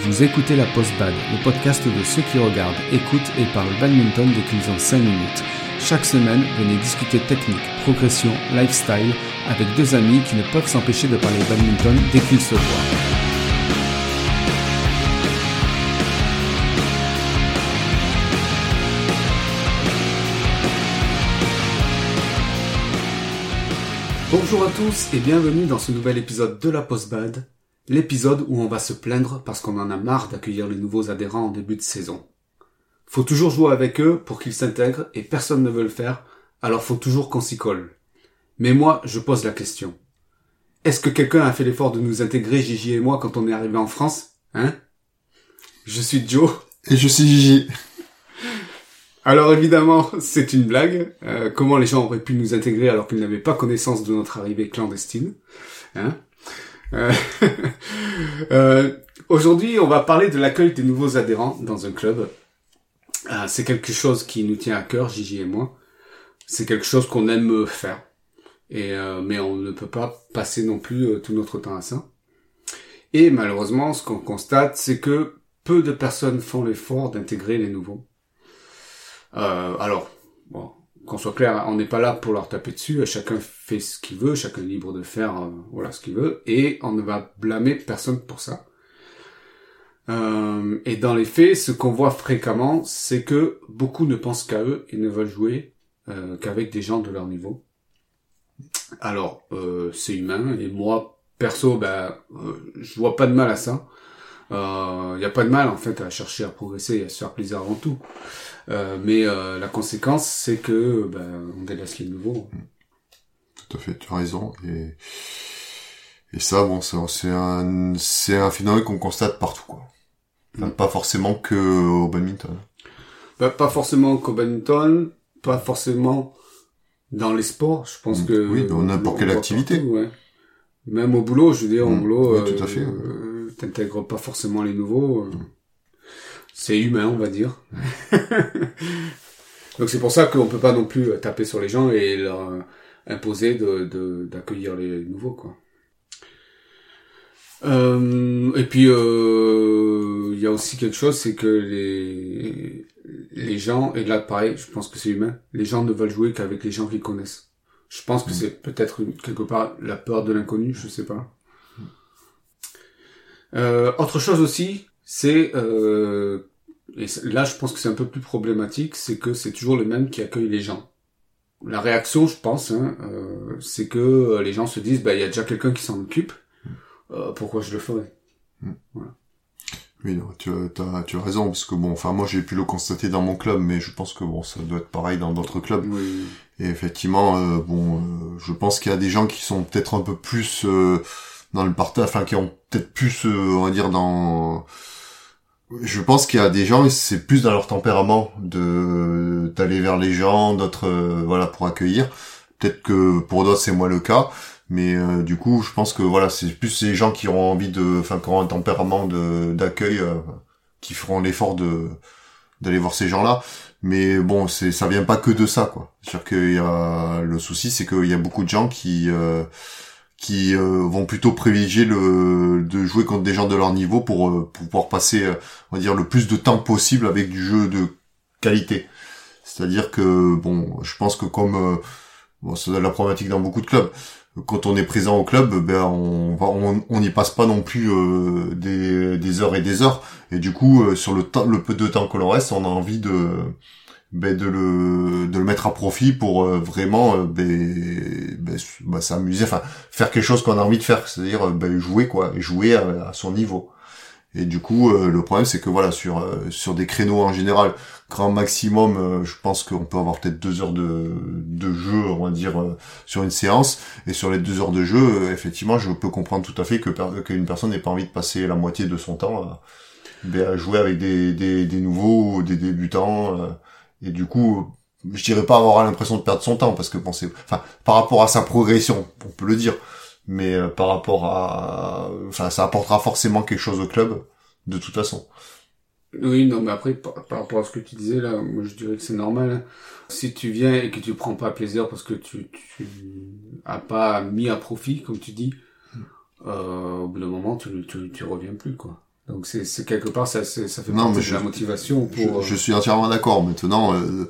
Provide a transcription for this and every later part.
Vous écoutez la Post Bad, le podcast de ceux qui regardent, écoutent et parlent badminton dès qu'ils ont 5 minutes. Chaque semaine, venez discuter technique, progression, lifestyle avec deux amis qui ne peuvent s'empêcher de parler badminton dès qu'ils se voient. Bonjour à tous et bienvenue dans ce nouvel épisode de la Post Bad, l'épisode où on va se plaindre parce qu'on en a marre d'accueillir les nouveaux adhérents en début de saison. Faut toujours jouer avec eux pour qu'ils s'intègrent et personne ne veut le faire, alors faut toujours qu'on s'y colle. Mais moi, je pose la question. Est-ce que quelqu'un a fait l'effort de nous intégrer, Gigi et moi, quand on est arrivé en France Hein? Je suis Joe. Et je suis Gigi. Alors évidemment, c'est une blague. Euh, comment les gens auraient pu nous intégrer alors qu'ils n'avaient pas connaissance de notre arrivée clandestine hein? Euh, euh, Aujourd'hui, on va parler de l'accueil des nouveaux adhérents dans un club. Euh, c'est quelque chose qui nous tient à cœur, Gigi et moi. C'est quelque chose qu'on aime faire. Euh, mais on ne peut pas passer non plus tout notre temps à ça. Et malheureusement, ce qu'on constate, c'est que peu de personnes font l'effort d'intégrer les nouveaux. Alors, bon, qu'on soit clair, on n'est pas là pour leur taper dessus. Chacun fait ce qu'il veut, chacun est libre de faire euh, voilà ce qu'il veut, et on ne va blâmer personne pour ça. Euh, et dans les faits, ce qu'on voit fréquemment, c'est que beaucoup ne pensent qu'à eux et ne veulent jouer euh, qu'avec des gens de leur niveau. Alors, c'est humain, et moi, perso, ben, je vois pas de mal à ça. Il euh, n'y a pas de mal, en fait, à chercher à progresser et à se faire plaisir avant tout. Euh, mais euh, la conséquence, c'est que ben, on délaisse les nouveaux. Tout à fait, tu as raison. Et, et ça, bon, c'est un, c'est un phénomène qu'on constate partout, quoi. Enfin, Mm. Pas forcément que au badminton. Ben, pas forcément qu'au badminton, pas forcément dans les sports. Je pense Mm. que Oui, dans n'importe quelle activité. partout, ouais. Même au boulot, je veux dire, au Mm. boulot, Oui, tout à fait. euh, t'intègres pas forcément les nouveaux. euh. C'est humain, on va dire. Donc c'est pour ça qu'on peut pas non plus euh, taper sur les gens et leur euh, imposer de de- d'accueillir les nouveaux, quoi. Euh, et puis euh, il y a aussi quelque chose, c'est que les les gens et là pareil, je pense que c'est humain. Les gens ne veulent jouer qu'avec les gens qu'ils connaissent. Je pense que Mm. c'est peut-être quelque part la peur de l'inconnu, je sais pas. Euh, autre chose aussi, c'est euh, et là je pense que c'est un peu plus problématique, c'est que c'est toujours le même qui accueille les gens. La réaction, je pense, hein, euh, c'est que euh, les gens se disent, bah il y a déjà quelqu'un qui s'en occupe, euh, pourquoi je le ferais? Oui, non, tu as, tu as raison, parce que bon, enfin, moi, j'ai pu le constater dans mon club, mais je pense que bon, ça doit être pareil dans d'autres clubs. Oui. Et effectivement, euh, bon, je pense qu'il y a des gens qui sont peut-être un peu plus euh, dans le partage, enfin qui ont peut-être plus, euh, on va dire, dans. Je pense qu'il y a des gens, c'est plus dans leur tempérament de d'aller vers les gens, d'autres, euh, voilà, pour accueillir. Peut-être que pour d'autres c'est moins le cas, mais euh, du coup, je pense que voilà, c'est plus ces gens qui auront envie de, enfin, qui auront un tempérament de d'accueil, euh, qui feront l'effort de d'aller voir ces gens-là. Mais bon, c'est ça vient pas que de ça, quoi. C'est-à-dire qu'il y a le souci, c'est qu'il y a beaucoup de gens qui qui euh, vont plutôt privilégier le de jouer contre des gens de leur niveau pour, euh, pour pouvoir passer, euh, on va dire, le plus de temps possible avec du jeu de qualité. C'est-à-dire que bon, je pense que comme euh, bon, c'est la problématique dans beaucoup de clubs. Quand on est présent au club, ben on va, on n'y passe pas non plus des, des heures et des heures. Et du coup, sur le temps, le peu de temps que l'on reste, on a envie de ben, de le de le mettre à profit pour euh, vraiment euh, ben, ben, ben, s'amuser, enfin faire quelque chose qu'on a envie de faire, c'est-à-dire euh, ben, jouer quoi, jouer à, son niveau. Et du coup, euh, le problème c'est que voilà sur sur des créneaux en général, grand maximum, je pense qu'on peut avoir peut-être deux heures de de jeu, on va dire sur une séance. Et sur les deux heures de jeu, effectivement, je peux comprendre tout à fait que qu'une personne n'ait pas envie de passer la moitié de son temps à, ben, à jouer avec des, des, des nouveaux, ou des débutants. Et du coup, je dirais pas avoir l'impression de perdre son temps, parce que c'est, enfin, par rapport à sa progression, on peut le dire, mais euh, par rapport à, enfin, ça apportera forcément quelque chose au club, de toute façon. Oui, non, mais après, par, rapport à ce que tu disais, là, moi, je dirais que c'est normal. Si tu viens et que tu prends pas plaisir parce que tu, tu as pas mis à profit, comme tu dis, euh, au bout d'un moment, tu, tu, tu reviens plus, quoi. Donc c'est quelque part ça ça fait Non, de la motivation pour. Je, je suis entièrement d'accord. Maintenant, euh,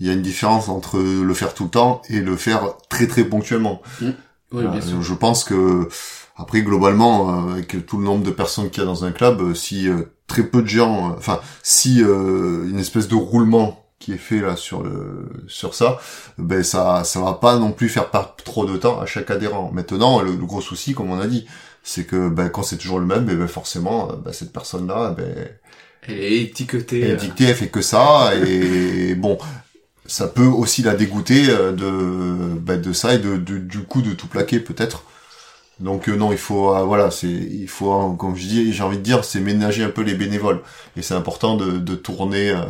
il y a une différence entre le faire tout le temps et le faire très très ponctuellement. euh, oui, bien Euh, sûr. Je pense que après globalement, euh, avec tout le nombre de personnes qu'il y a dans un club, si très peu de gens, enfin si euh, une espèce de roulement qui est fait là sur le sur ça, ben ça ça va pas non plus faire perdre trop de temps à chaque adhérent. Maintenant, le, le gros souci, comme on a dit, c'est que ben quand c'est toujours le même, ben, ben, forcément, euh, ben, cette personne là, ben Elle est étiquetée. elle euh, est dictée, elle fait que ça, et bon, ça peut aussi la dégoûter euh, de, bah, de ça et de, de- du coup de tout plaquer peut-être. Donc euh, non, il faut, euh, voilà, c'est, il faut, euh, comme je dis, j'ai envie de dire, c'est ménager un peu les bénévoles, et c'est important de, de tourner, euh,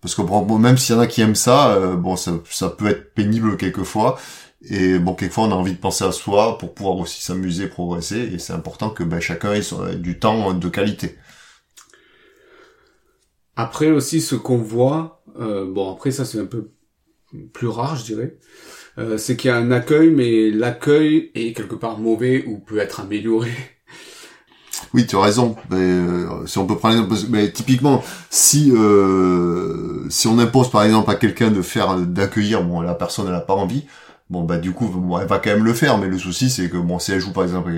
parce que bon, bon, même s'il y en a qui aiment ça, euh, bon, ça, ça peut être pénible quelquefois. Et bon, quelquefois, on a envie de penser à soi pour pouvoir aussi s'amuser, progresser, et c'est important que ben, chacun ait son- du temps de qualité. Après aussi ce qu'on voit, euh, bon après ça c'est un peu plus rare je dirais, euh, c'est qu'il y a un accueil mais l'accueil est quelque part mauvais ou peut être amélioré. Oui, tu as raison. Mais, euh, si on peut prendre mais typiquement, si euh, si on impose par exemple à quelqu'un de faire d'accueillir, bon, la personne elle a pas envie, bon bah du coup, bon, elle va quand même le faire. Mais le souci c'est que bon, si elle joue par exemple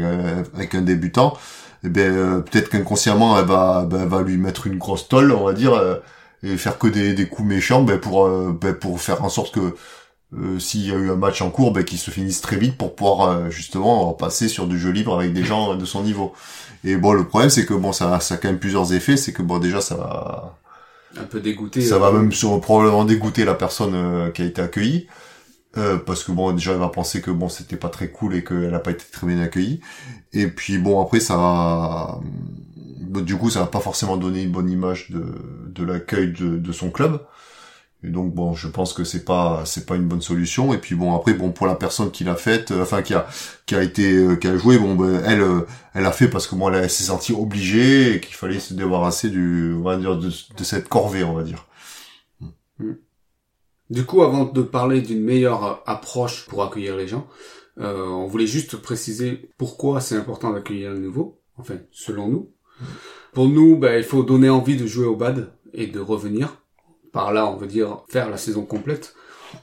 avec, un- débutant, eh ben euh, peut-être qu'inconsciemment elle va ben, elle va lui mettre une grosse tolle, on va dire, euh, et faire que des, des coups méchants, ben pour euh, ben, pour faire en sorte que euh, s'il y a eu un match en cours, ben, qu'il se finisse très vite pour pouvoir euh, justement passer sur du jeu libre avec des gens de son niveau. Et bon, le problème, c'est que bon, ça, ça a quand même plusieurs effets. C'est que bon, déjà, ça va, Un peu dégoûté. ça euh, va même sur, probablement dégoûter la personne qui a été accueillie, euh, parce que bon, déjà, elle va penser que bon, c'était pas très cool et qu'elle a pas été très bien accueillie. Et puis bon, après, ça va, bon, du coup, ça va pas forcément donner une bonne image de, de l'accueil de, de son club. Et donc bon, je pense que c'est pas c'est pas une bonne solution. Et puis bon après bon pour la personne qui l'a faite, euh, enfin qui a qui a été euh, qui a joué, bon ben, elle euh, elle a fait parce que moi elle, s'est sentie obligée et qu'il fallait se débarrasser du on va dire de, de cette corvée on va dire. Du coup, avant de parler d'une meilleure euh, approche pour accueillir les gens, euh, on voulait juste préciser pourquoi c'est important d'accueillir les nouveaux, enfin, selon nous. Pour nous, ben, il faut donner envie de jouer au bad et de revenir. Par là, on veut dire faire la saison complète.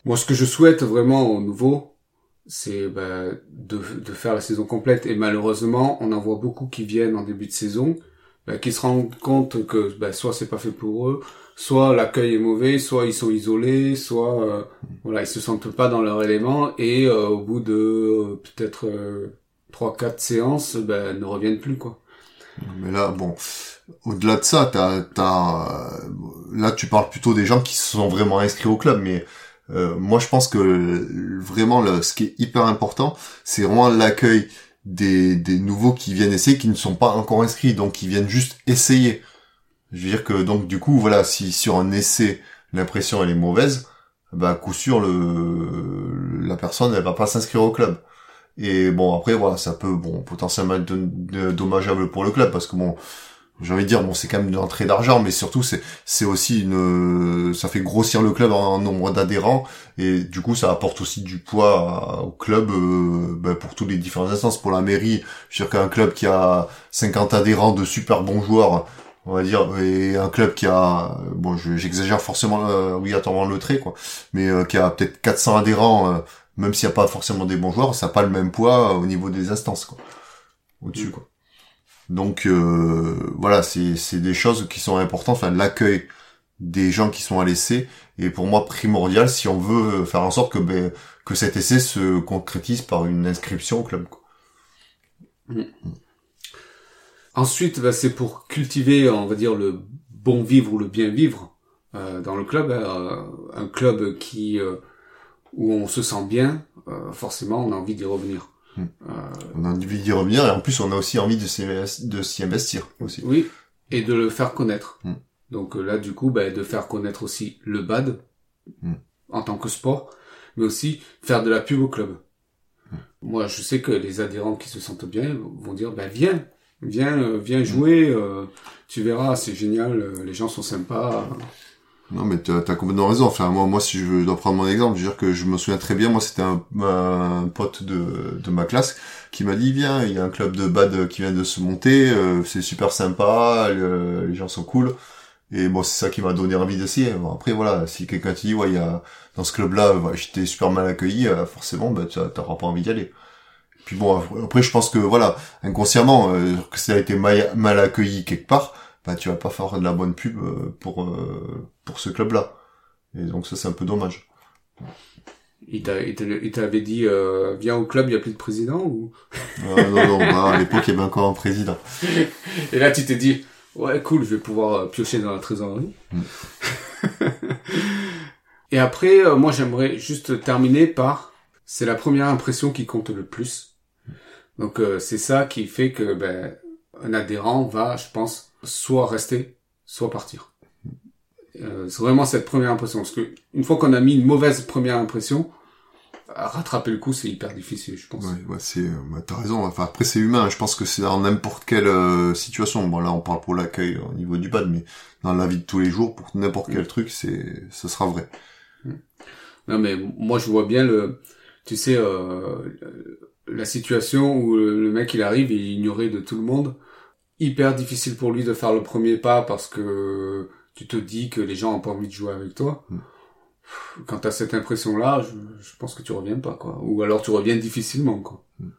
Moi, ce que je souhaite vraiment aux nouveaux, c'est ben, de, de faire la saison complète. Et malheureusement, on en voit beaucoup qui viennent en début de saison, ben, qui se rendent compte que ben, soit c'est pas fait pour eux, soit l'accueil est mauvais, soit ils sont isolés, soit euh, voilà, ils se sentent pas dans leur élément et euh, au bout de euh, peut-être euh, trois quatre séances, ben ne reviennent plus quoi. Mais là bon, au-delà de ça, t'as t'as euh, là tu parles plutôt des gens qui se sont vraiment inscrits au club, mais euh, moi je pense que vraiment le, ce qui est hyper important, c'est vraiment l'accueil des, des nouveaux qui viennent essayer, qui ne sont pas encore inscrits, donc qui viennent juste essayer. Je veux dire que donc du coup voilà, si sur un essai l'impression elle est mauvaise, bah à coup sûr le la personne elle va pas s'inscrire au club. Et bon après voilà, ça peut bon potentiellement être de- dommageable pour le club parce que bon j'ai envie de dire bon c'est quand même une entrée d'argent mais surtout c'est c'est aussi une ça fait grossir le club en nombre d'adhérents et du coup ça apporte aussi du poids au club euh, ben, pour tous les différentes instances pour la mairie je veux dire qu'un club qui a 50 adhérents de super bons joueurs on va dire et un club qui a bon je- j'exagère forcément euh, obligatoirement le trait quoi mais euh, qui a peut-être 400 adhérents euh, même s'il n'y a pas forcément des bons joueurs ça n'a pas le même poids au niveau des instances quoi au-dessus quoi donc euh, voilà, c'est c'est des choses qui sont importantes. Enfin, l'accueil des gens qui sont à l'essai est pour moi primordial si on veut faire en sorte que ben, que cet essai se concrétise par une inscription au club. quoi. Ensuite, bah, c'est pour cultiver, on va dire, le bon vivre ou le bien vivre euh, dans le club. hein, euh, un club qui euh, où on se sent bien, euh, forcément, on a envie d'y revenir. Hmm. Euh, On a envie d'y revenir et en plus on a aussi envie de s'y investir aussi. oui, et de le faire connaître. Hmm. Donc euh, là, du coup, bah, de faire connaître aussi le bad Hmm. en tant que sport, mais aussi faire de la pub au club. Moi, je sais que les adhérents qui se sentent bien vont dire, bah, viens, viens, euh, viens jouer, euh, tu verras, c'est génial, euh, les gens sont sympas. Non, mais t'as as complètement raison. Enfin, moi, moi, si je dois prendre mon exemple, je veux dire que je me souviens très bien. Moi, c'était un, un, pote de, de ma classe qui m'a dit, viens, il y a un club de bad qui vient de se monter, euh, c'est super sympa, les gens sont cool. Et bon, c'est ça qui m'a donné envie d'essayer. Bon, après, voilà, si quelqu'un te dit, ouais, il y a, dans ce club-là, j'étais super mal accueilli, euh, forcément, bah, t'auras pas envie d'y aller. Puis bon, après, je pense que, voilà, inconsciemment, euh, que ça a été mal, mal accueilli quelque part, bah tu vas pas faire de la bonne pub euh, pour euh, pour ce club-là. Et donc ça c'est un peu dommage. Il t'avait dit euh, viens au club, il y a plus de président ou? Ah, Non non, bah, à l'époque il y avait encore un président. Et là tu t'es dit ouais cool, je vais pouvoir euh, piocher dans la trésorerie. Mm. Et après moi j'aimerais juste terminer par c'est la première impression qui compte le plus. Donc c'est ça qui fait que ben un adhérent va, je pense, soit rester, soit partir. Euh, c'est vraiment cette première impression. Parce que une fois qu'on a mis une mauvaise première impression, rattraper le coup, c'est hyper difficile, je pense. Ouais, ouais c'est, euh, t'as raison. Enfin, après, c'est humain. Je pense que c'est dans n'importe quelle euh, situation. Bon, là, on parle pour l'accueil au niveau du bad, mais dans la vie de tous les jours, pour n'importe quel mm. truc, c'est, ce sera vrai. Mm. Non, mais moi, je vois bien le, tu sais, euh, la situation où le mec il arrive, il est ignoré de tout le monde hyper difficile pour lui de faire le premier pas parce que tu te dis que les gens ont pas envie de jouer avec toi. Mm. Quand t'as cette impression-là, je, pense que tu reviens pas, quoi. Ou alors tu reviens difficilement, quoi. Mm.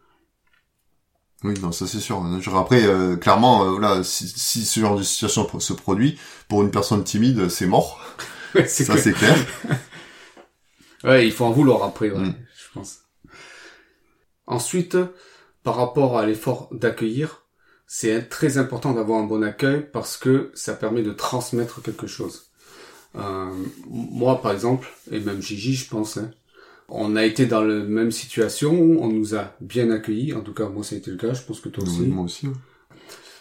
Oui, non, ça c'est sûr. Après, euh, clairement, euh, là, si, si, ce genre de situation se produit, pour une personne timide, c'est mort. ça c'est clair. ouais, il faut en vouloir après, ouais, mm. je pense. Ensuite, par rapport à l'effort d'accueillir, c'est très important d'avoir un bon accueil parce que ça permet de transmettre quelque chose. Euh, moi, par exemple, et même Gigi, je pense, hein, on a été dans la même situation, on nous a bien accueillis, en tout cas moi ça a été le cas, je pense que toi aussi. moi aussi.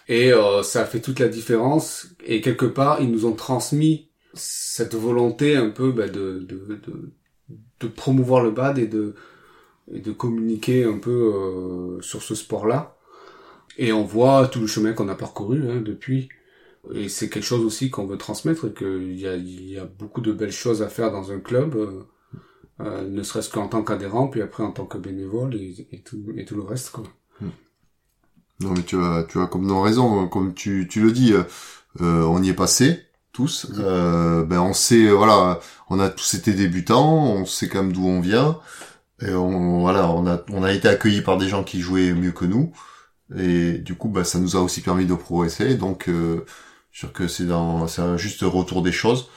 Et euh, ça a fait toute la différence, et quelque part, ils nous ont transmis cette volonté un peu bah, de, de, de, de, promouvoir le bad et de, et de communiquer un peu euh, sur ce sport-là. Et on voit tout le chemin qu'on a parcouru hein, depuis. Et c'est quelque chose aussi qu'on veut transmettre, qu'il y a, il y a beaucoup de belles choses à faire dans un club, euh, euh ne serait-ce qu'en tant qu'adhérent, puis après en tant que bénévole et, et, tout, et tout le reste. Quoi. Hmm. Non mais tu as, tu as comme raison, comme tu, tu le dis, euh, euh on y est passé tous. Euh, ben on sait, voilà, on a tous été débutants, on sait quand même d'où on vient, et on, voilà, on a, on a été accueillis par des gens qui jouaient mieux que nous. Et du coup, bah, ça nous a aussi permis de progresser. Donc, euh, je sûr que c'est dans, c'est un juste retour des choses,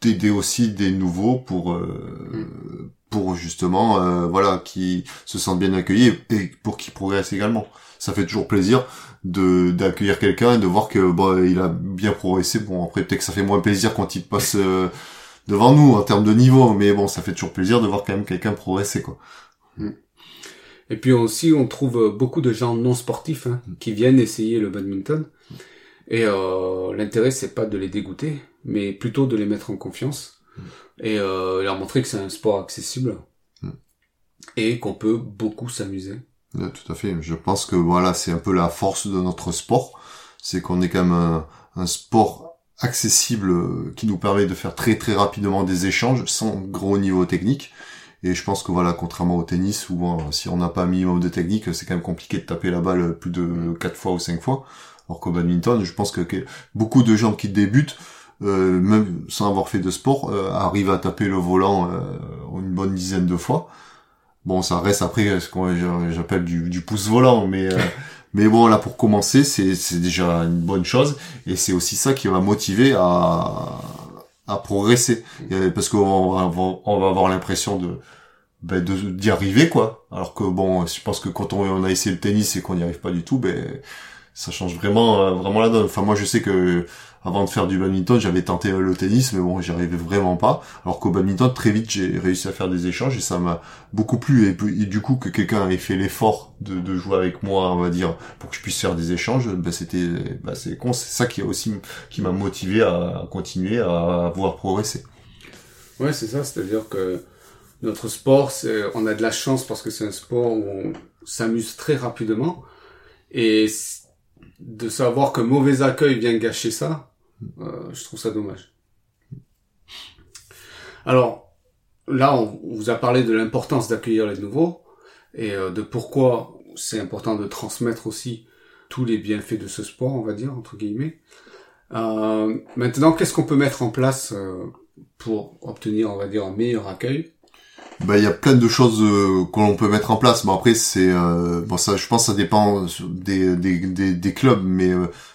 d'aider aussi des nouveaux pour, euh, mm. pour justement, euh, voilà, qui se sentent bien accueillis et pour qu'ils progressent également. Ça fait toujours plaisir de d'accueillir quelqu'un et de voir que bon, il a bien progressé. Bon, après peut-être que ça fait moins plaisir quand il passe euh, devant nous en termes de niveau, mais bon, ça fait toujours plaisir de voir quand même quelqu'un progresser, quoi. Mm. Et puis aussi, on trouve beaucoup de gens non sportifs hein, qui viennent essayer le badminton. Et euh, l'intérêt, c'est pas de les dégoûter, mais plutôt de les mettre en confiance et euh, leur montrer que c'est un sport accessible et qu'on peut beaucoup s'amuser. tout à fait. Je pense que voilà, c'est un peu la force de notre sport, c'est qu'on est quand même un, un sport accessible qui nous permet de faire très très rapidement des échanges sans gros niveau technique et je pense que voilà, contrairement au tennis, où hein, si on n'a pas un minimum de technique, c'est quand même compliqué de taper la balle plus de quatre fois ou cinq fois. Alors qu'au badminton, je pense que, beaucoup de gens qui débutent, euh, même sans avoir fait de sport, euh, arrivent à taper le volant euh, une bonne dizaine de fois. Bon, ça reste après ce qu'on j'appelle du, du pouce volant, mais mais bon là pour commencer, c'est déjà une bonne chose. Et c'est aussi ça qui va motiver à à progresser. Parce qu'on va, on va avoir l'impression de ben de d'y arriver quoi. Alors que bon je pense que quand on, a essayé le tennis et qu'on n'y arrive pas du tout ben ça change vraiment euh, vraiment la donne enfin moi je sais que avant de faire du badminton, j'avais tenté le tennis, mais bon, j'y arrivais vraiment pas. Alors qu'au badminton, très vite, j'ai réussi à faire des échanges et ça m'a beaucoup plu. Et, du coup, que quelqu'un ait fait l'effort de, de, jouer avec moi, on va dire, pour que je puisse faire des échanges, bah, c'était, bah, c'est con. C'est ça qui a aussi, qui m'a motivé à continuer à, voir progresser. Ouais, c'est ça. C'est-à-dire que notre sport, on a de la chance parce que c'est un sport où on s'amuse très rapidement. Et de savoir que mauvais accueil vient gâcher ça, euh, je trouve ça dommage. Alors, là, on, vous a parlé de l'importance d'accueillir les nouveaux et euh, de pourquoi c'est important de transmettre aussi tous les bienfaits de ce sport, on va dire, entre guillemets. Euh, maintenant, qu'est-ce qu'on peut mettre en place pour obtenir, on va dire, un meilleur accueil? Bah, il y a plein de choses euh, que l'on peut mettre en place. mais après, c'est euh, bon, ça, je pense, que ça dépend des des, des, des clubs, mais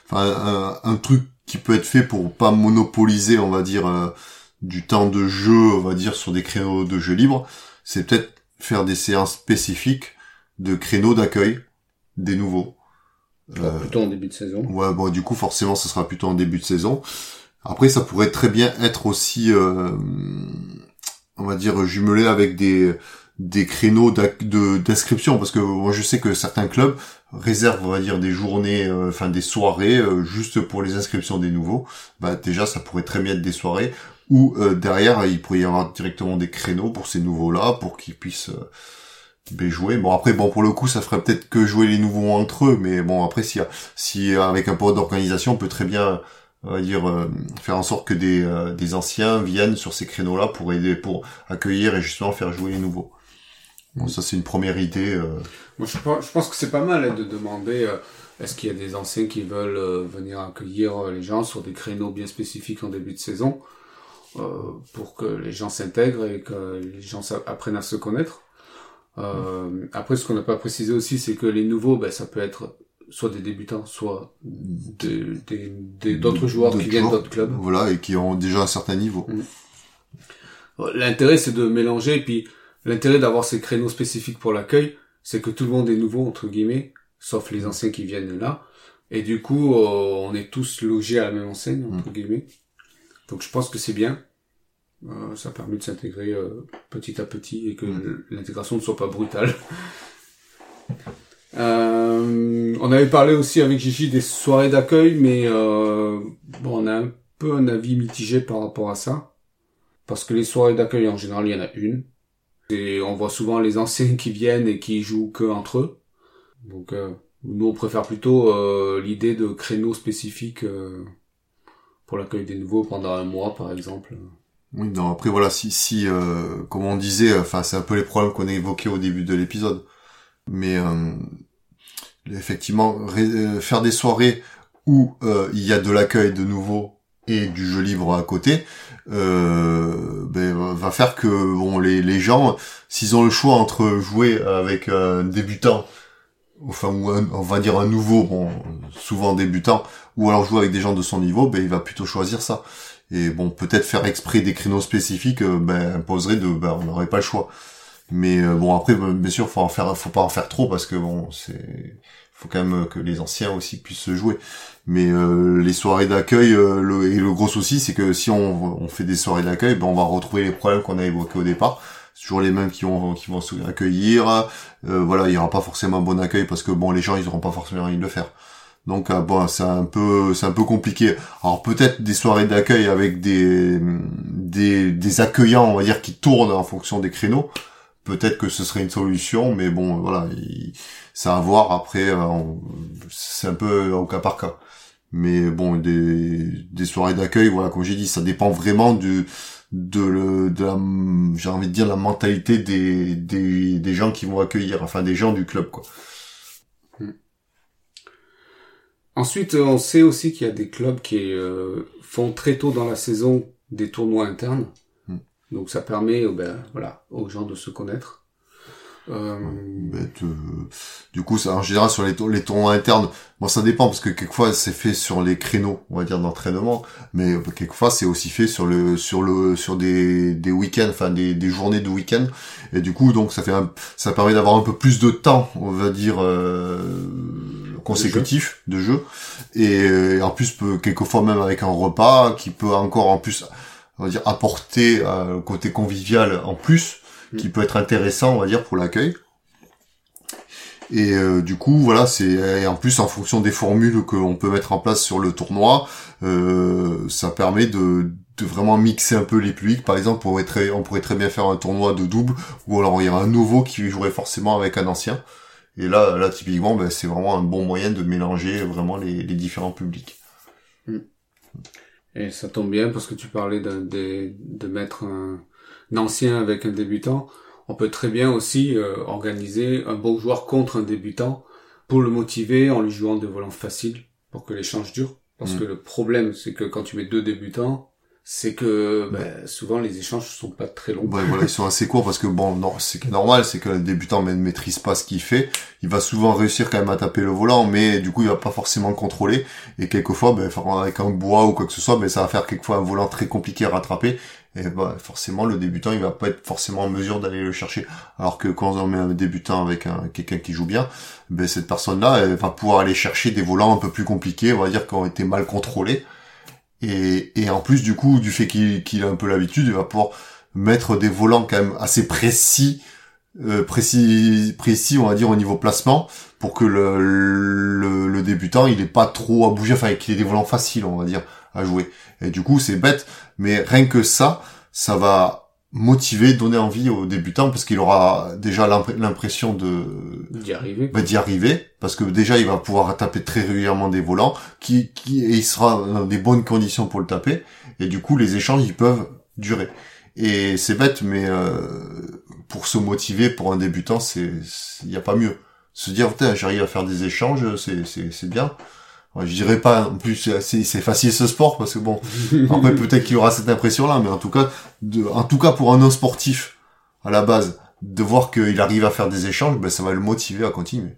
enfin, un, truc qui peut être fait pour pas monopoliser, on va dire, du temps de jeu, on va dire, sur des créneaux de jeu libre, c'est peut-être faire des séances spécifiques de créneaux d'accueil des nouveaux. Euh, plutôt en début de saison. Ouais, bon, du coup, forcément, ce sera plutôt en début de saison. Après, ça pourrait très bien être aussi, euh, on va dire, jumelé avec des des créneaux d'inscription, parce que moi, je sais que certains clubs réservent, on va dire, des journées, euh, enfin des soirées, juste pour les inscriptions des nouveaux. Bah, déjà, ça pourrait très bien être des soirées où derrière, il pourrait y avoir directement des créneaux pour ces nouveaux-là, pour qu'ils puissent jouer. Bon après bon pour le coup ça ferait peut-être que jouer les nouveaux entre eux, mais bon après si si avec un peu d'organisation on peut très bien on va dire euh, faire en sorte que des, euh, des anciens viennent sur ces créneaux-là pour aider pour accueillir et justement faire jouer les nouveaux. Ça c'est une première idée. Euh. Moi je, pense que c'est pas mal hein, de demander est-ce qu'il y a des anciens qui veulent venir accueillir les gens sur des créneaux bien spécifiques en début de saison pour que les gens s'intègrent et que les gens apprennent à se connaître. Après, ce qu'on n'a pas précisé aussi, c'est que les nouveaux, ben, ça peut être soit des débutants, soit d'autres des, des, joueurs qui viennent d'autres clubs. Voilà, et qui ont déjà un certain niveau. Mm. L'intérêt, c'est de mélanger, et puis l'intérêt d'avoir ces créneaux spécifiques pour l'accueil, c'est que tout le monde est nouveau, entre guillemets, sauf les anciens qui viennent là. Et du coup, euh, on est tous logés à la même enseigne, entre mm. guillemets. Donc je pense que c'est bien. Euh, ça permet de s'intégrer euh, petit à petit et que mm. l'intégration ne soit pas brutale. euh, on avait parlé aussi avec Gigi des soirées d'accueil, mais euh, bon, on a un peu un avis mitigé par rapport à ça. Parce que les soirées d'accueil, en général, il y en a une. Et on voit souvent les anciens qui viennent et qui jouent que entre eux. Donc, nous, on préfère plutôt l'idée de créneaux spécifiques pour l'accueil des nouveaux pendant un mois, par exemple. Oui, non, après voilà, si, si euh, comme on disait, enfin c'est un peu les problèmes qu'on a évoqués au début de l'épisode. Mais euh, effectivement, euh, faire des soirées où euh, il y a de l'accueil de nouveau et du jeu libre à côté, ben, va faire que bon les, gens, s'ils ont le choix entre jouer avec un débutant, enfin ou on va dire un nouveau, bon souvent débutant, ou alors jouer avec des gens de son niveau, ben il va plutôt choisir ça. Et bon, peut-être faire exprès des créneaux spécifiques, euh, ben, imposerait de, ben, on n'aurait pas le choix. Mais euh, bon, après, ben, bien sûr, faut en faire, faut pas en faire trop parce que bon, c'est, faut quand même que les anciens aussi puissent se jouer. Mais euh, les soirées d'accueil, le, et le gros souci, c'est que si on, on fait des soirées d'accueil, ben, on va retrouver les problèmes qu'on a évoqués au départ. C'est toujours les mêmes qui vont, qui vont accueillir. voilà, il y aura pas forcément un bon accueil parce que bon, les gens, ils auront pas forcément envie de le faire. Donc euh, bon, c'est un peu c'est un peu compliqué. Alors peut-être des soirées d'accueil avec des, des des accueillants, on va dire qui tournent en fonction des créneaux. Peut-être que ce serait une solution, mais bon voilà, ça à voir après euh, c'est un peu au cas par cas. Mais bon des soirées d'accueil, voilà, comme j'ai dit, ça dépend vraiment de le la envie de dire la mentalité des gens qui vont accueillir, enfin des gens du club quoi. Ensuite, euh, on sait aussi qu'il y a des clubs qui euh, font très tôt dans la saison des tournois internes. Donc ça permet euh, ben, voilà, aux gens de se connaître. Euh... Ben, du coup, ça, en général, sur les, les tournois internes, bon, ça dépend parce que quelquefois c'est fait sur les créneaux, on va dire d'entraînement, mais quelquefois c'est aussi fait sur le sur le sur des des week-ends, enfin des, des journées de week-end, et du coup, donc ça fait un, ça permet d'avoir un peu plus de temps, on va dire. Euh, consécutif de jeu et, en plus peut quelquefois même avec un repas qui peut encore en plus on va dire apporter un côté convivial en plus mm. qui peut être intéressant on va dire pour l'accueil et euh, du coup voilà c'est en plus en fonction des formules que l'on peut mettre en place sur le tournoi euh, ça permet de, de vraiment mixer un peu les publics par exemple on pourrait, très, on pourrait très bien faire un tournoi de double ou alors il y a un nouveau qui jouerait forcément avec un ancien et là, là typiquement, ben, c'est vraiment un bon moyen de mélanger vraiment les, les différents publics. Hmm. Et ça tombe bien parce que tu parlais de, de, de mettre un, ancien avec un débutant, on peut très bien aussi euh, organiser un bon joueur contre un débutant pour le motiver en lui jouant des volants faciles pour que l'échange dure. Parce Mm. que le problème, c'est que quand tu mets deux débutants, c'est que ben, souvent les échanges sont pas très longs. Ouais, voilà, ils sont assez courts parce que bon, c'est normal, c'est que le débutant ne maîtrise pas ce qu'il fait. Il va souvent réussir quand même à taper le volant, mais du coup, il va pas forcément le contrôler. Et quelquefois, ben, avec un bois ou quoi que ce soit, ben, ça va faire quelquefois un volant très compliqué à rattraper. Et ben, forcément, le débutant, il va pas être forcément en mesure d'aller le chercher. Alors que quand on met un débutant avec un, quelqu'un qui joue bien, ben, cette personne-là, elle va pouvoir aller chercher des volants un peu plus compliqués, on va dire, qui ont été mal contrôlés. Et, en plus, du coup, du fait qu'il a un peu l'habitude, il va pouvoir mettre des volants quand même assez précis, euh, précis, précis, on va dire au niveau placement, pour que le, débutant il ait pas trop à bouger, enfin qu'il ait des volants faciles, on va dire, à jouer. Et du coup, c'est bête, mais rien que ça, ça va motiver, donner envie au débutant parce qu'il aura déjà l'imp- l'impression de D'y arriver. bah, d'y arriver parce que déjà il va pouvoir taper très régulièrement des volants qui, qui et il sera dans des bonnes conditions pour le taper et du coup les échanges ils peuvent durer. Et c'est bête mais euh, pour se motiver pour un débutant c'est il y a pas mieux. Se dire putain j'arrive à faire des échanges c'est c'est c'est bien je dirais pas en plus c'est facile ce sport parce que bon après peut-être qu'il y aura cette impression là mais en tout cas de en tout cas pour un non sportif à la base de voir qu'il arrive à faire des échanges ben ça va le motiver à continuer.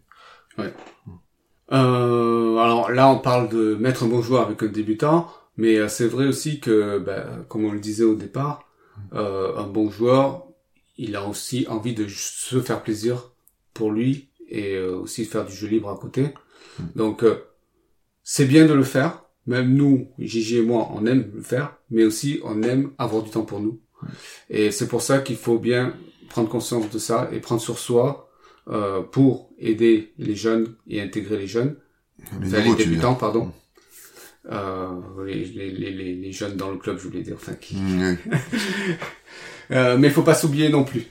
Euh, alors là, on parle de mettre un bon joueur avec un débutant, mais euh, c'est vrai aussi que, ben, comme on le disait au départ, euh, un bon joueur, il a aussi envie de se faire plaisir pour lui et euh, aussi faire du jeu libre à côté. Donc, euh, c'est bien de le faire. Même nous, Gigi et moi, on aime le faire, mais aussi on aime avoir du temps pour nous. Et c'est pour ça qu'il faut bien prendre conscience de ça et prendre sur soi euh, pour aider les jeunes et intégrer les jeunes, les enfin, les nouveaux, tu veux débutants, pardon. Euh, les, les, les, les les jeunes dans le club, je voulais dire. Enfin, qui... Mm, oui. Euh, mais faut pas s'oublier non plus.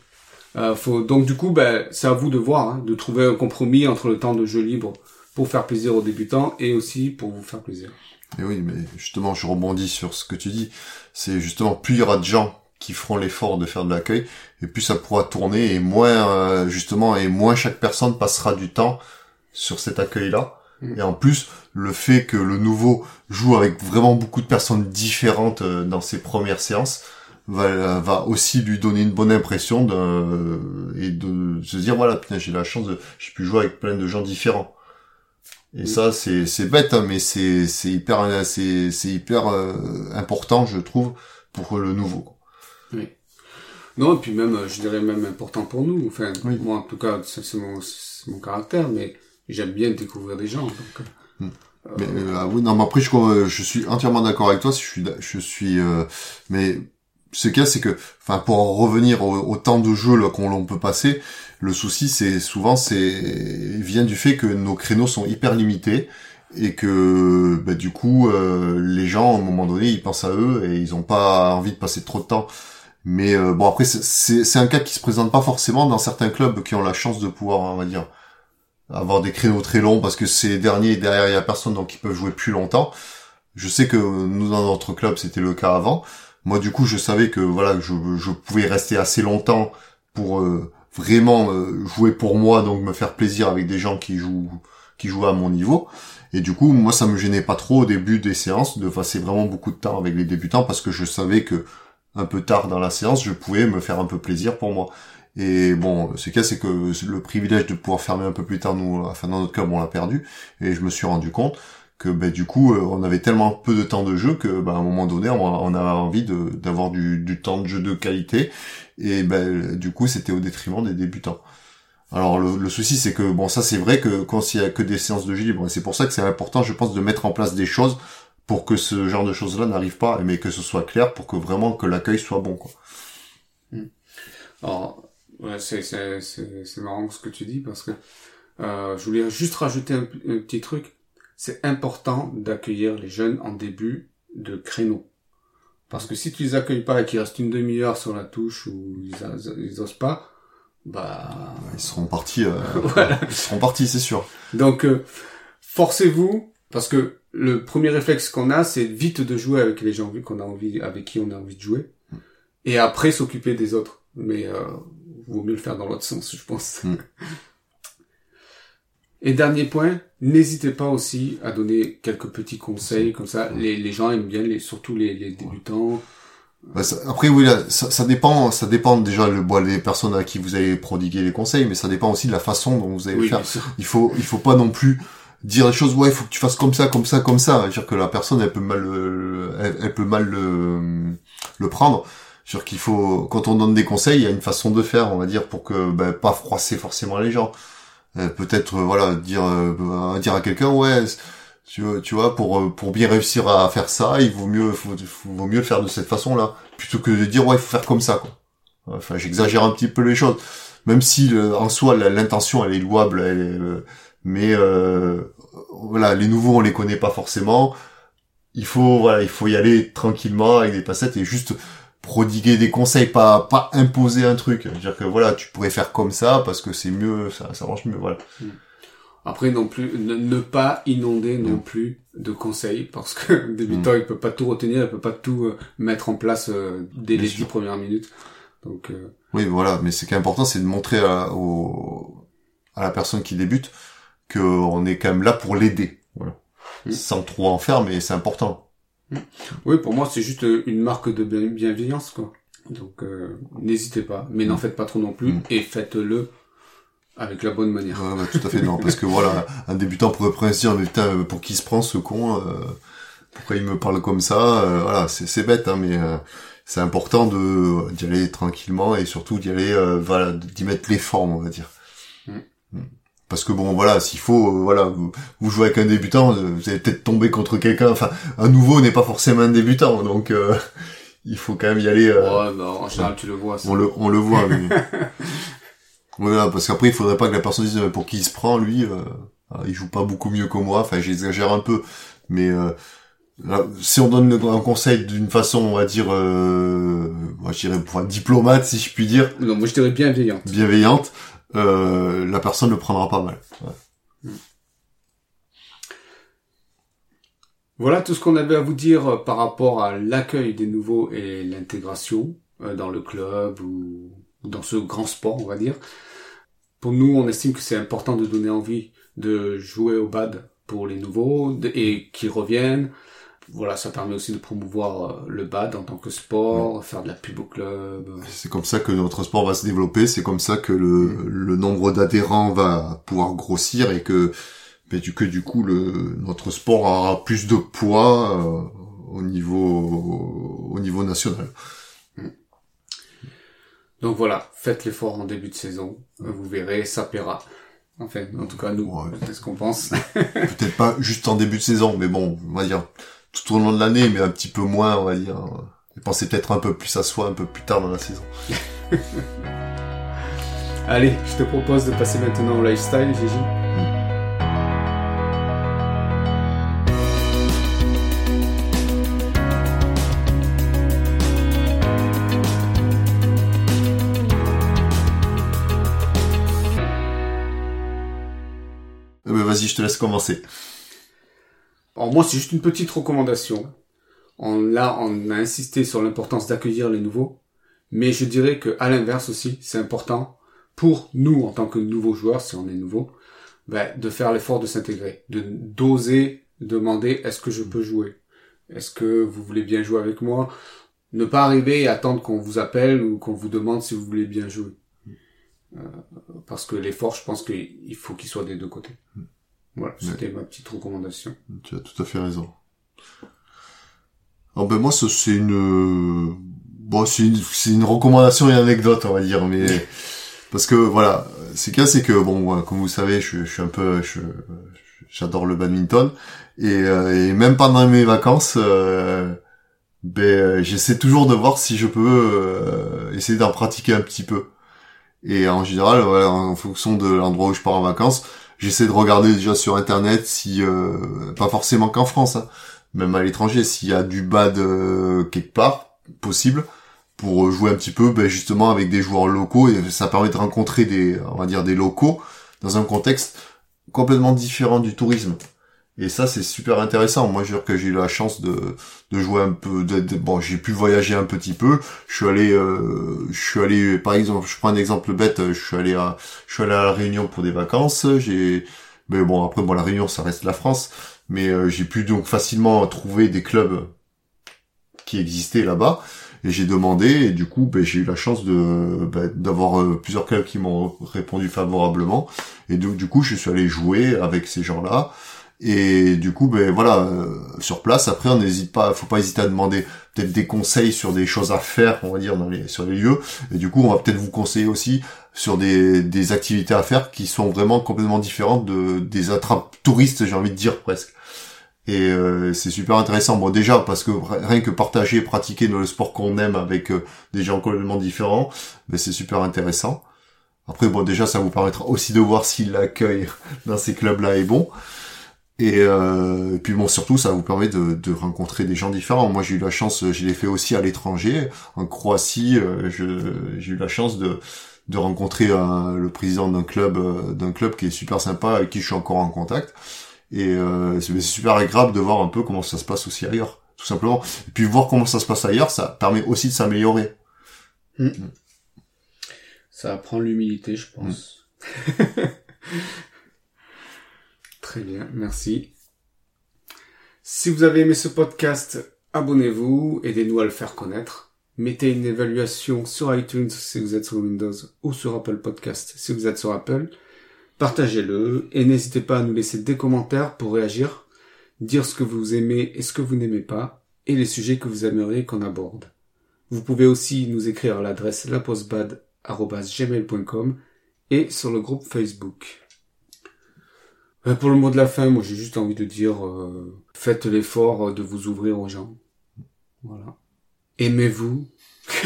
Euh, faut donc du coup, ben, c'est à vous de voir, hein, de trouver un compromis entre le temps de jeu libre pour faire plaisir aux débutants et aussi pour vous faire plaisir. Et oui, mais justement, je rebondis sur ce que tu dis. C'est justement plus il y aura de gens qui feront l'effort de faire de l'accueil, et plus ça pourra tourner, et moins euh, justement, et moins chaque personne passera du temps sur cet accueil-là. Mm. Et en plus, le fait que le nouveau joue avec vraiment beaucoup de personnes différentes euh, dans ses premières séances va, va aussi lui donner une bonne impression de, et de se dire voilà, putain, j'ai la chance de, j'ai pu jouer avec plein de gens différents. Et ça, c'est c'est bête, hein, mais c'est c'est hyper c'est c'est hyper euh, important, je trouve, pour le nouveau. quoi. Non, et puis même, euh, je dirais même important pour nous. Enfin, Oui. moi en tout cas, c'est mon, c'est mon caractère, mais j'aime bien découvrir des gens. Donc, euh, Mm. euh, Mais euh, ah oui, non, mais après je, je suis entièrement d'accord avec toi. Je suis, je suis, euh, mais ce qu'il y a, c'est que, enfin, pour en revenir au, temps de jeu qu'on peut passer, le souci, c'est souvent, c'est vient du fait que nos créneaux sont hyper limités et que, bah, du coup, euh, les gens, à un moment donné, ils pensent à eux et ils ont pas envie de passer trop de temps. Mais euh, bon, après, c'est- c'est c'est un cas qui se présente pas forcément dans certains clubs qui ont la chance de pouvoir, on va dire, avoir des créneaux très longs parce que ces derniers derrière il y a personne donc ils peuvent jouer plus longtemps. Je sais que nous dans notre club c'était le cas avant. Moi du coup je savais que voilà je, je pouvais rester assez longtemps pour euh, vraiment euh, jouer pour moi donc me faire plaisir avec des gens qui jouent qui jouent à mon niveau. Et du coup moi ça me gênait pas trop au début des séances de passer vraiment beaucoup de temps avec les débutants parce que je savais que un peu tard dans la séance je pouvais me faire un peu plaisir pour moi. Et bon, ce cas, c'est que le privilège de pouvoir fermer un peu plus tard, nous, enfin dans notre club, on l'a perdu. Et je me suis rendu compte que, ben, du coup, euh, on avait tellement peu de temps de jeu que, ben, à un moment donné, on, on avait envie d'avoir du, du temps de jeu de qualité. Et ben, du coup, c'était au détriment des débutants. Alors le, le souci, c'est que bon, ça, c'est vrai que quand il y a que des séances de jeu libre, et c'est pour ça que c'est important, je pense, de mettre en place des choses pour que ce genre de choses-là n'arrive pas, mais que ce soit clair pour que vraiment que l'accueil soit bon, quoi. Alors, ouais, c'est, c'est, c'est, marrant ce que tu dis parce que euh, je voulais juste rajouter un petit truc. C'est important d'accueillir les jeunes en début de créneau. Parce que si tu les accueilles pas et qu'ils restent une demi-heure sur la touche ou ils, os- ils osent pas, bah... Ils seront partis, euh, Voilà. ils seront partis, c'est sûr. Donc, euh, forcez-vous, parce que le premier réflexe qu'on a, c'est vite de jouer avec les gens qu'on a envie, avec qui on a envie de jouer. et après s'occuper des autres. Mais euh, vaut mieux le faire dans l'autre sens, je pense. Mm. Et dernier point, n'hésitez pas aussi à donner quelques petits conseils comme ça. Les, les gens aiment bien, les, surtout les, les débutants. Bah, ça- après oui, là, ça, ça dépend, ça dépend déjà le bon, les personnes à qui vous allez prodiguer les conseils, mais ça dépend aussi de la façon dont vous allez le faire. Il faut, il faut pas non plus dire les choses. Ouais, il faut que tu fasses comme ça, comme ça, comme ça. C'est-à-dire que la personne, elle peut mal, le- elle, elle peut mal le, le prendre. C'est-à-dire qu'il faut, quand on donne des conseils, il y a une façon de faire, on va dire, pour que ben, pas froisser forcément les gens. Euh, Peut-être, euh, voilà, dire, euh, dire à quelqu'un, ouais, tu, tu vois, pour pour bien réussir à faire ça, il vaut mieux, faut, vaut mieux faire de cette façon-là, plutôt que de dire, ouais, il faut faire comme ça, quoi. Enfin, j'exagère un petit peu les choses, même si le- en soi l'intention, elle est louable, elle est, mais euh, voilà, les nouveaux, on les connaît pas forcément. Il faut, voilà, il faut y aller tranquillement avec des passettes et juste prodiguer des conseils, pas pas imposer un truc. C'est-à-dire que voilà, tu pourrais faire comme ça parce que c'est mieux, ça, ça marche mieux, voilà. Après non plus, ne, ne pas inonder non Mm. plus de conseils parce que débutant il peut pas tout retenir, il peut pas tout euh, mettre en place euh, dès Bien les sûr. dix premières minutes. Donc euh, Oui, voilà, mais ce qui est important, c'est de montrer à, au, à la personne qui débute qu'on est quand même là pour l'aider, voilà. Mm. Sans trop en faire, mais c'est important. Oui, pour moi c'est juste euh, une marque de bien- bienveillance quoi. Donc euh, n'hésitez pas, mais n'en faites pas trop non plus Mm. et faites-le avec la bonne manière. Ouais, bah, tout à fait, non, parce que voilà, un débutant pourrait presque se dire, mais putain, euh, pour qui se prend ce con euh, Pourquoi il me parle comme ça Euh, Voilà, c'est bête, hein, mais euh, c'est important de d'y aller tranquillement et surtout d'y aller, euh, voilà, d'y mettre les formes, on va dire. Mm. Mm. Parce que bon, voilà, s'il faut, euh, voilà, vous, vous jouez avec un débutant, euh, vous allez peut-être tomber contre quelqu'un. Enfin, un nouveau n'est pas forcément un débutant, donc euh, il faut quand même y aller. euh, Ouais, bah, en général tu le vois. ça. on le, on le voit, mais... voilà, parce qu'après, il faudrait pas que la personne dise, euh, pour qui il se prend, lui, euh, ah, il joue pas beaucoup mieux que moi, enfin, j'exagère un peu, mais euh, là, si on donne un conseil d'une façon, on va dire, euh, moi, je dirais, enfin, diplomate, si je puis dire, Non, moi je dirais bienveillante. bienveillante, euh, la personne le prendra pas mal. Voilà tout ce qu'on avait à vous dire euh, par rapport à l'accueil des nouveaux et l'intégration euh, dans le club ou dans ce grand sport, on va dire. Pour nous, on estime que c'est important de donner envie de jouer au bad pour les nouveaux et qui reviennent. Voilà, ça permet aussi de promouvoir euh, le bad en tant que sport, faire de la pub au club. C'est comme ça que notre sport va se développer, c'est comme ça que le, le nombre d'adhérents va pouvoir grossir et que, mais du, que du coup le, notre sport aura plus de poids euh, au niveau au niveau national. Donc voilà, faites l'effort en début de saison, vous verrez, ça paiera. Enfin, en tout cas, nous, Ouais. c'est ce qu'on pense. Peut-être pas juste en début de saison, mais bon, on va dire tout au long de l'année, mais un petit peu moins, on va dire. Et penser peut-être un peu plus à soi un peu plus tard dans la saison. Allez, je te propose de passer maintenant au lifestyle, Gigi. Eh ben, vas-y, je te laisse commencer. Alors moi, c'est juste une petite recommandation. On, là, on a insisté sur l'importance d'accueillir les nouveaux, mais je dirais que à l'inverse aussi, c'est important pour nous en tant que nouveaux joueurs, si on est nouveau, ben, de faire l'effort de s'intégrer, de d'oser demander est-ce que je peux jouer, est-ce que vous voulez bien jouer avec moi, ne pas arriver et attendre qu'on vous appelle ou qu'on vous demande si vous voulez bien jouer. Euh, parce que l'effort, je pense qu'il faut qu'il soit des deux côtés. Voilà, c'était ma petite recommandation. Tu as tout à fait raison. Alors ben moi, c'est une, bon, c'est une, c'est une recommandation et une anecdote, on va dire, mais parce que voilà, c'est cas, c'est que bon, comme vous savez, je, je suis un peu, je, j'adore le badminton et, euh, et même pendant mes vacances, euh, ben j'essaie toujours de voir si je peux euh, essayer d'en pratiquer un petit peu. Et en général, voilà, en fonction de l'endroit où je pars en vacances, j'essaie de regarder déjà sur internet si euh, pas forcément qu'en France hein, même à l'étranger s'il y a du bad euh, quelque part possible pour euh, jouer un petit peu ben, justement avec des joueurs locaux et ça permet de rencontrer des on va dire des locaux dans un contexte complètement différent du tourisme Et ça, c'est super intéressant. Moi, je veux dire que j'ai eu la chance de, de jouer un peu. De, bon, j'ai pu voyager un petit peu. Je suis allé, euh, je suis allé, par exemple, je prends un exemple bête. Je suis allé à, je suis allé à la Réunion pour des vacances. J'ai, mais bon, après, bon, la Réunion, ça reste la France. Mais euh, j'ai pu donc facilement trouver des clubs qui existaient là-bas. Et j'ai demandé, et du coup, ben, j'ai eu la chance de ben, d'avoir euh, plusieurs clubs qui m'ont répondu favorablement. Et donc, du coup, je suis allé jouer avec ces gens-là. Et du coup, ben voilà, euh, sur place. Après, on n'hésite pas, faut pas hésiter à demander peut-être des conseils sur des choses à faire, on va dire, dans les sur les lieux. Et du coup, on va peut-être vous conseiller aussi sur des, des activités à faire qui sont vraiment complètement différentes de des attrapes touristes, j'ai envie de dire presque. Et euh, c'est super intéressant. Bon, déjà parce que rien que partager, pratiquer le sport qu'on aime avec euh, des gens complètement différents, ben c'est super intéressant. Après, bon, déjà, ça vous permettra aussi de voir si l'accueil dans ces clubs-là est bon. Euh, et, puis bon, surtout, ça vous permet de, de rencontrer des gens différents. Moi, j'ai eu la chance, je l'ai fait aussi à l'étranger, en Croatie. Euh, j'ai eu la chance de, de rencontrer le président d'un club, euh, d'un club qui est super sympa, avec qui je suis encore en contact. Et c'est super agréable de voir un peu comment ça se passe aussi ailleurs, tout simplement. Et puis voir comment ça se passe ailleurs, ça permet aussi de s'améliorer. Hmm. Ça apprend l'humilité, je pense. Hmm. Très bien, merci. Si vous avez aimé ce podcast, abonnez-vous, aidez-nous à le faire connaître. Mettez une évaluation sur iTunes si vous êtes sur Windows ou sur Apple Podcast si vous êtes sur Apple. Partagez-le et n'hésitez pas à nous laisser des commentaires pour réagir, dire ce que vous aimez et ce que vous n'aimez pas et les sujets que vous aimeriez qu'on aborde. Vous pouvez aussi nous écrire à l'adresse lapostbad.gmail.com et sur le groupe Facebook. Euh, pour le mot de la fin, moi j'ai juste envie de dire, euh, faites l'effort de vous ouvrir aux gens. Voilà. Aimez-vous.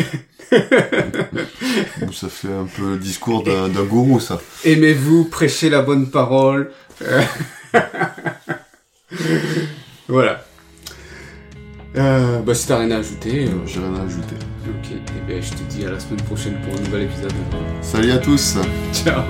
ça fait un peu le discours d'un gourou, ça. Aimez-vous, prêchez la bonne parole. voilà. Euh, bah si t'as rien à ajouter. Euh... J'ai rien à ajouter. Ok, et eh bien je te dis à la semaine prochaine pour un nouvel épisode. Salut à tous. Ciao.